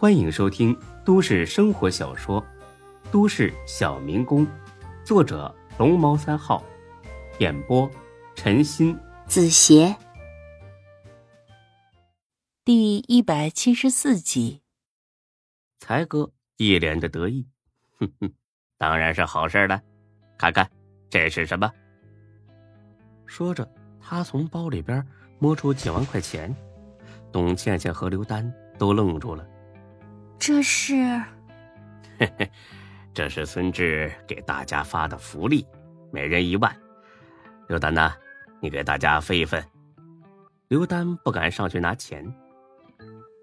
欢迎收听都市生活小说《都市小民工》，作者龙猫三号，演播陈鑫、子邪，第一百七十四集。才哥一脸的得意，哼哼，当然是好事了。看看这是什么？说着，他从包里边摸出几万块钱。董倩倩和刘丹都愣住了。这是，嘿嘿，这是孙志给大家发的福利，每人一万。刘丹呐，你给大家分一分。刘丹不敢上去拿钱。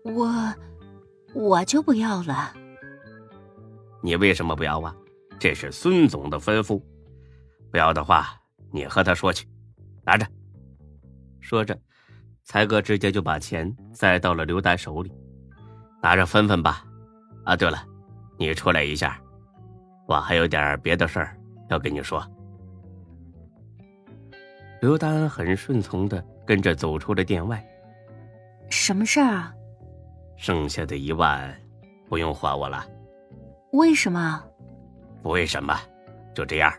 我，我就不要了。你为什么不要啊？这是孙总的吩咐。不要的话，你和他说去。拿着。说着。才哥直接就把钱塞到了刘丹手里，拿着分分吧。啊，对了，你出来一下，我还有点别的事儿要跟你说。刘丹很顺从的跟着走出了店外。什么事儿啊？剩下的一万不用还我了。为什么？不为什么，就这样。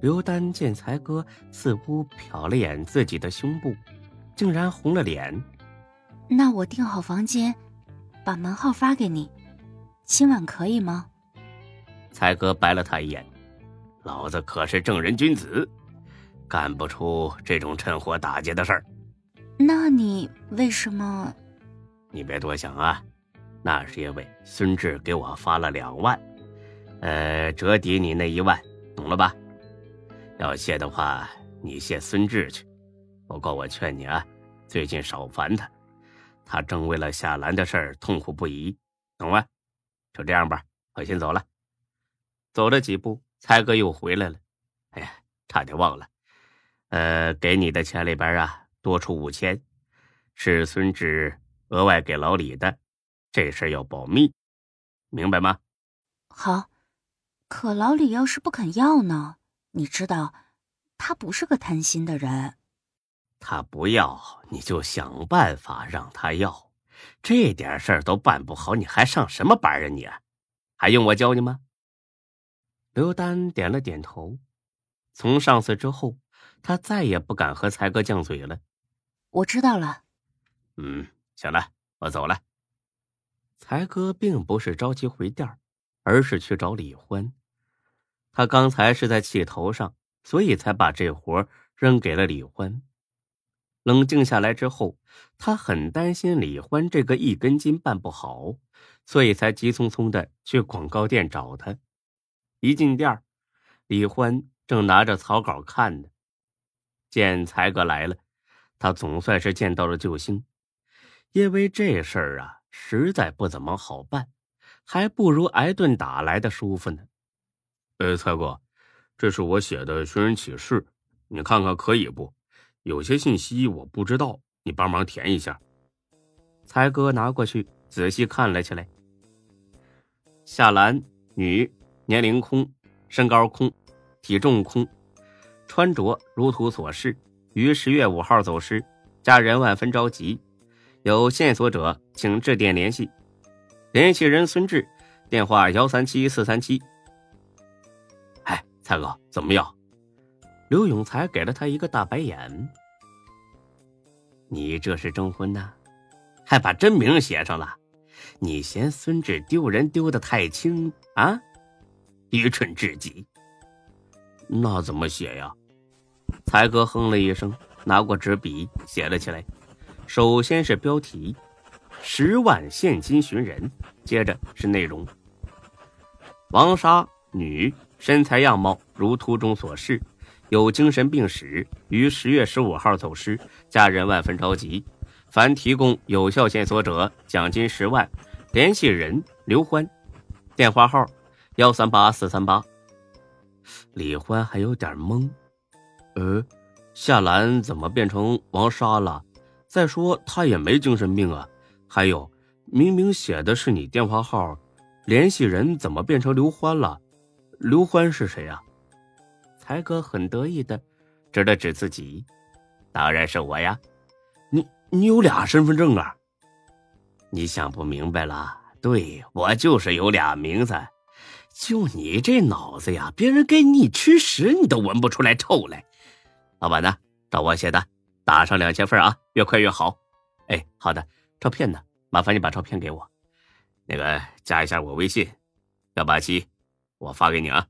刘丹见才哥似乎瞟了眼自己的胸部。竟然红了脸。那我订好房间，把门号发给你，今晚可以吗？才哥白了他一眼，老子可是正人君子，干不出这种趁火打劫的事儿。那你为什么？你别多想啊，那是因为孙志给我发了两万，呃，折抵你那一万，懂了吧？要谢的话，你谢孙志去。不过我劝你啊，最近少烦他，他正为了夏兰的事儿痛苦不已，懂吗？就这样吧，我先走了。走了几步，才哥又回来了。哎呀，差点忘了，呃，给你的钱里边啊，多出五千，是孙志额外给老李的，这事要保密，明白吗？好，可老李要是不肯要呢？你知道，他不是个贪心的人。他不要，你就想办法让他要。这点事儿都办不好，你还上什么班啊？你还用我教你吗？刘丹点了点头。从上次之后，他再也不敢和才哥犟嘴了。我知道了。嗯，行了，我走了。才哥并不是着急回店而是去找李欢。他刚才是在气头上，所以才把这活扔给了李欢。冷静下来之后，他很担心李欢这个一根筋办不好，所以才急匆匆的去广告店找他。一进店，李欢正拿着草稿看呢。见才哥来了，他总算是见到了救星，因为这事儿啊实在不怎么好办，还不如挨顿打来的舒服呢。呃，才哥，这是我写的寻人启事，你看看可以不？有些信息我不知道，你帮忙填一下。才哥拿过去仔细看了起来。夏兰，女，年龄空，身高空，体重空，穿着如图所示，于十月五号走失，家人万分着急，有线索者请致电联系。联系人孙志，电话幺三七四三七。哎，才哥怎么样？刘永才给了他一个大白眼。你这是征婚呐，还把真名写上了？你嫌孙志丢人丢的太轻啊？愚蠢至极！那怎么写呀？才哥哼了一声，拿过纸笔写了起来。首先是标题：十万现金寻人。接着是内容：王莎，女，身材样貌如图中所示。有精神病史，于十月十五号走失，家人万分着急。凡提供有效线索者，奖金十万。联系人刘欢，电话号幺三八四三八。李欢还有点懵，呃，夏兰怎么变成王莎了？再说她也没精神病啊。还有，明明写的是你电话号，联系人怎么变成刘欢了？刘欢是谁呀？才哥很得意的指了指自己，当然是我呀！你你有俩身份证啊？你想不明白了？对我就是有俩名字，就你这脑子呀，别人给你吃屎，你都闻不出来臭来。老板呢？照我写的，打上两千份啊，越快越好。哎，好的，照片呢？麻烦你把照片给我，那个加一下我微信，幺八七，我发给你啊。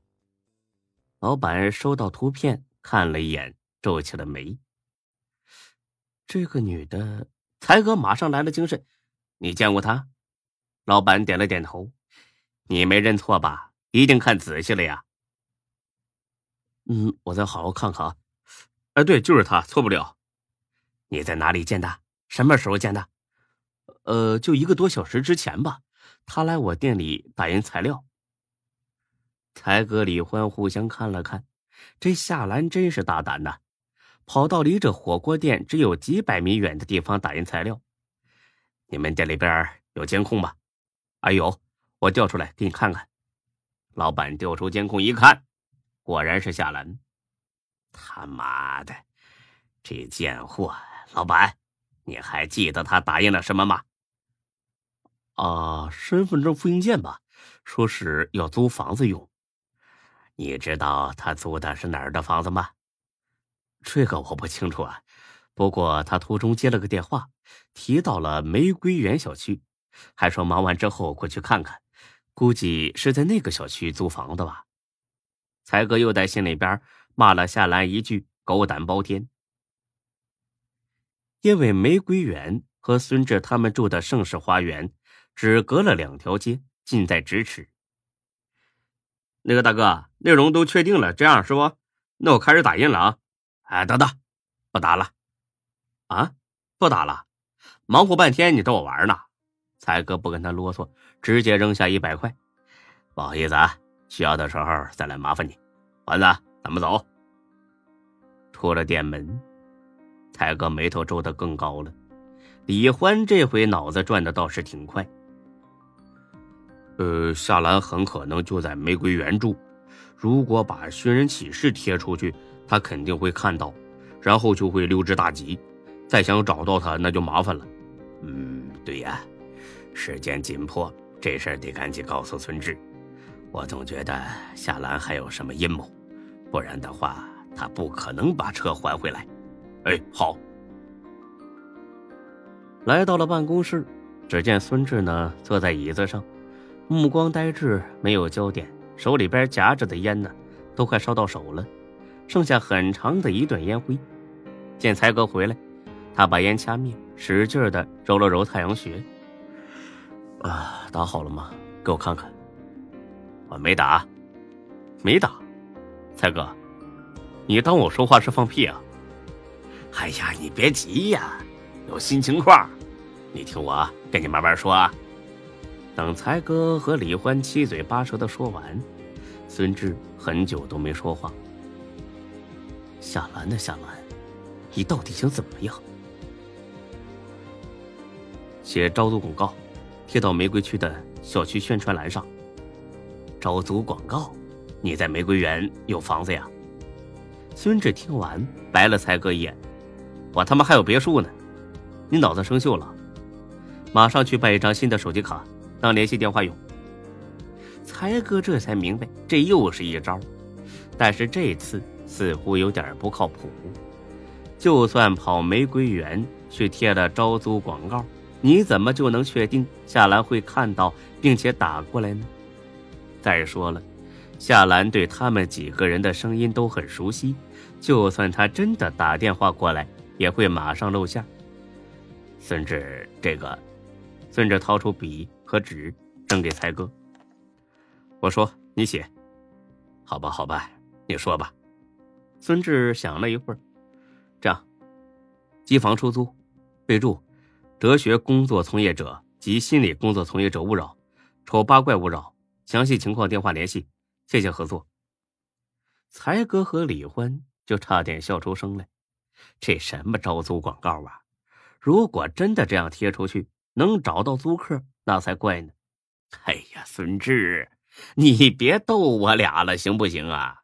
老板收到图片，看了一眼，皱起了眉。这个女的，才哥马上来了精神。你见过她？老板点了点头。你没认错吧？一定看仔细了呀。嗯，我再好好看看啊。哎，对，就是她，错不了。你在哪里见的？什么时候见的？呃，就一个多小时之前吧。她来我店里打印材料。才哥、李欢互相看了看，这夏兰真是大胆呐，跑到离这火锅店只有几百米远的地方打印材料。你们店里边有监控吗？哎有，我调出来给你看看。老板调出监控一看，果然是夏兰。他妈的，这贱货！老板，你还记得他打印了什么吗？啊，身份证复印件吧，说是要租房子用。你知道他租的是哪儿的房子吗？这个我不清楚啊。不过他途中接了个电话，提到了玫瑰园小区，还说忙完之后过去看看，估计是在那个小区租房的吧。才哥又在心里边骂了夏兰一句“狗胆包天”，因为玫瑰园和孙志他们住的盛世花园只隔了两条街，近在咫尺。那个大哥，内容都确定了，这样是不？那我开始打印了啊！哎，等等，不打了，啊，不打了，忙活半天，你逗我玩呢？才哥不跟他啰嗦，直接扔下一百块。不好意思啊，需要的时候再来麻烦你。丸子，咱们走。出了店门，才哥眉头皱得更高了。李欢这回脑子转的倒是挺快。呃，夏兰很可能就在玫瑰园住。如果把寻人启事贴出去，他肯定会看到，然后就会溜之大吉。再想找到他，那就麻烦了。嗯，对呀，时间紧迫，这事儿得赶紧告诉孙志。我总觉得夏兰还有什么阴谋，不然的话，他不可能把车还回来。哎，好。来到了办公室，只见孙志呢坐在椅子上。目光呆滞，没有焦点，手里边夹着的烟呢，都快烧到手了，剩下很长的一段烟灰。见才哥回来，他把烟掐灭，使劲的揉了揉太阳穴。啊，打好了吗？给我看看。我没打，没打。才哥，你当我说话是放屁啊？哎呀，你别急呀，有新情况，你听我跟你慢慢说啊。等才哥和李欢七嘴八舌的说完，孙志很久都没说话。夏兰呢？夏兰，你到底想怎么样？写招租广告，贴到玫瑰区的小区宣传栏上。招租广告？你在玫瑰园有房子呀？孙志听完，白了才哥一眼：“我他妈还有别墅呢！你脑子生锈了？马上去办一张新的手机卡。”当联系电话用，才哥这才明白，这又是一招，但是这次似乎有点不靠谱。就算跑玫瑰园去贴了招租广告，你怎么就能确定夏兰会看到并且打过来呢？再说了，夏兰对他们几个人的声音都很熟悉，就算他真的打电话过来，也会马上露馅。孙志，这个，孙志掏出笔。和纸扔给才哥，我说：“你写，好吧，好吧，你说吧。”孙志想了一会儿，这样，机房出租，备注：哲学工作从业者及心理工作从业者勿扰，丑八怪勿扰，详细情况电话联系，谢谢合作。才哥和李欢就差点笑出声来，这什么招租广告啊？如果真的这样贴出去，能找到租客？那才怪呢！哎呀，孙志，你别逗我俩了，行不行啊？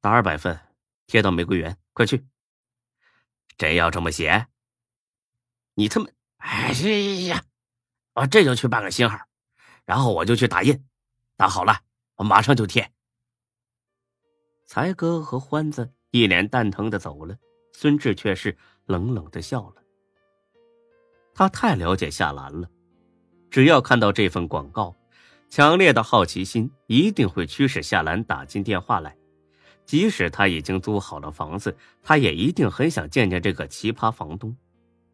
打二百份，贴到玫瑰园，快去！真要这么写？你他妈……哎呀！我这就去办个新号，然后我就去打印，打好了我马上就贴。才哥和欢子一脸蛋疼的走了，孙志却是冷冷的笑了。他太了解夏兰了，只要看到这份广告，强烈的好奇心一定会驱使夏兰打进电话来。即使他已经租好了房子，他也一定很想见见这个奇葩房东，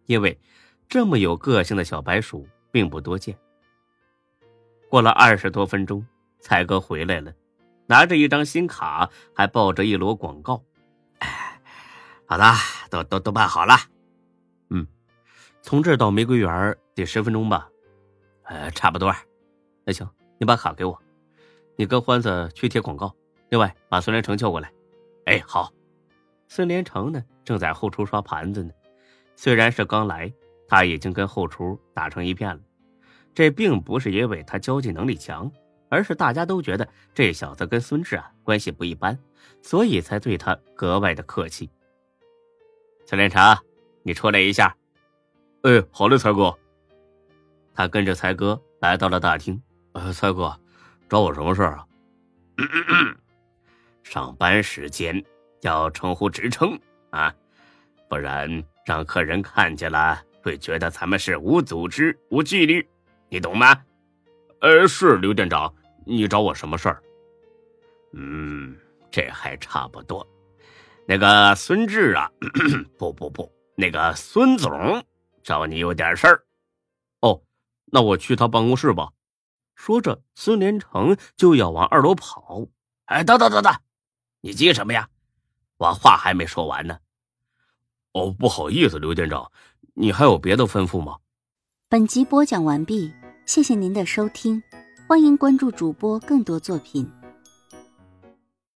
因为这么有个性的小白鼠并不多见。过了二十多分钟，才哥回来了，拿着一张新卡，还抱着一摞广告。哎，好的，都都都办好了。嗯，从这儿到玫瑰园得十分钟吧？呃，差不多。那行，你把卡给我，你跟欢子去贴广告。另外，把孙连成叫过来。哎，好。孙连成呢，正在后厨刷盘子呢。虽然是刚来，他已经跟后厨打成一片了。这并不是因为他交际能力强，而是大家都觉得这小子跟孙志啊关系不一般，所以才对他格外的客气。孙连成，你出来一下。哎，好嘞，才哥。他跟着才哥来到了大厅。呃，才哥，找我什么事儿啊？上班时间要称呼职称啊，不然让客人看见了会觉得咱们是无组织、无纪律，你懂吗？呃，是刘店长，你找我什么事儿？嗯，这还差不多。那个孙志啊，不不不，那个孙总找你有点事儿。那我去他办公室吧。说着，孙连成就要往二楼跑。哎，等等等等！你急什么呀？我话还没说完呢。哦，不好意思，刘店长，你还有别的吩咐吗？本集播讲完毕，谢谢您的收听，欢迎关注主播更多作品。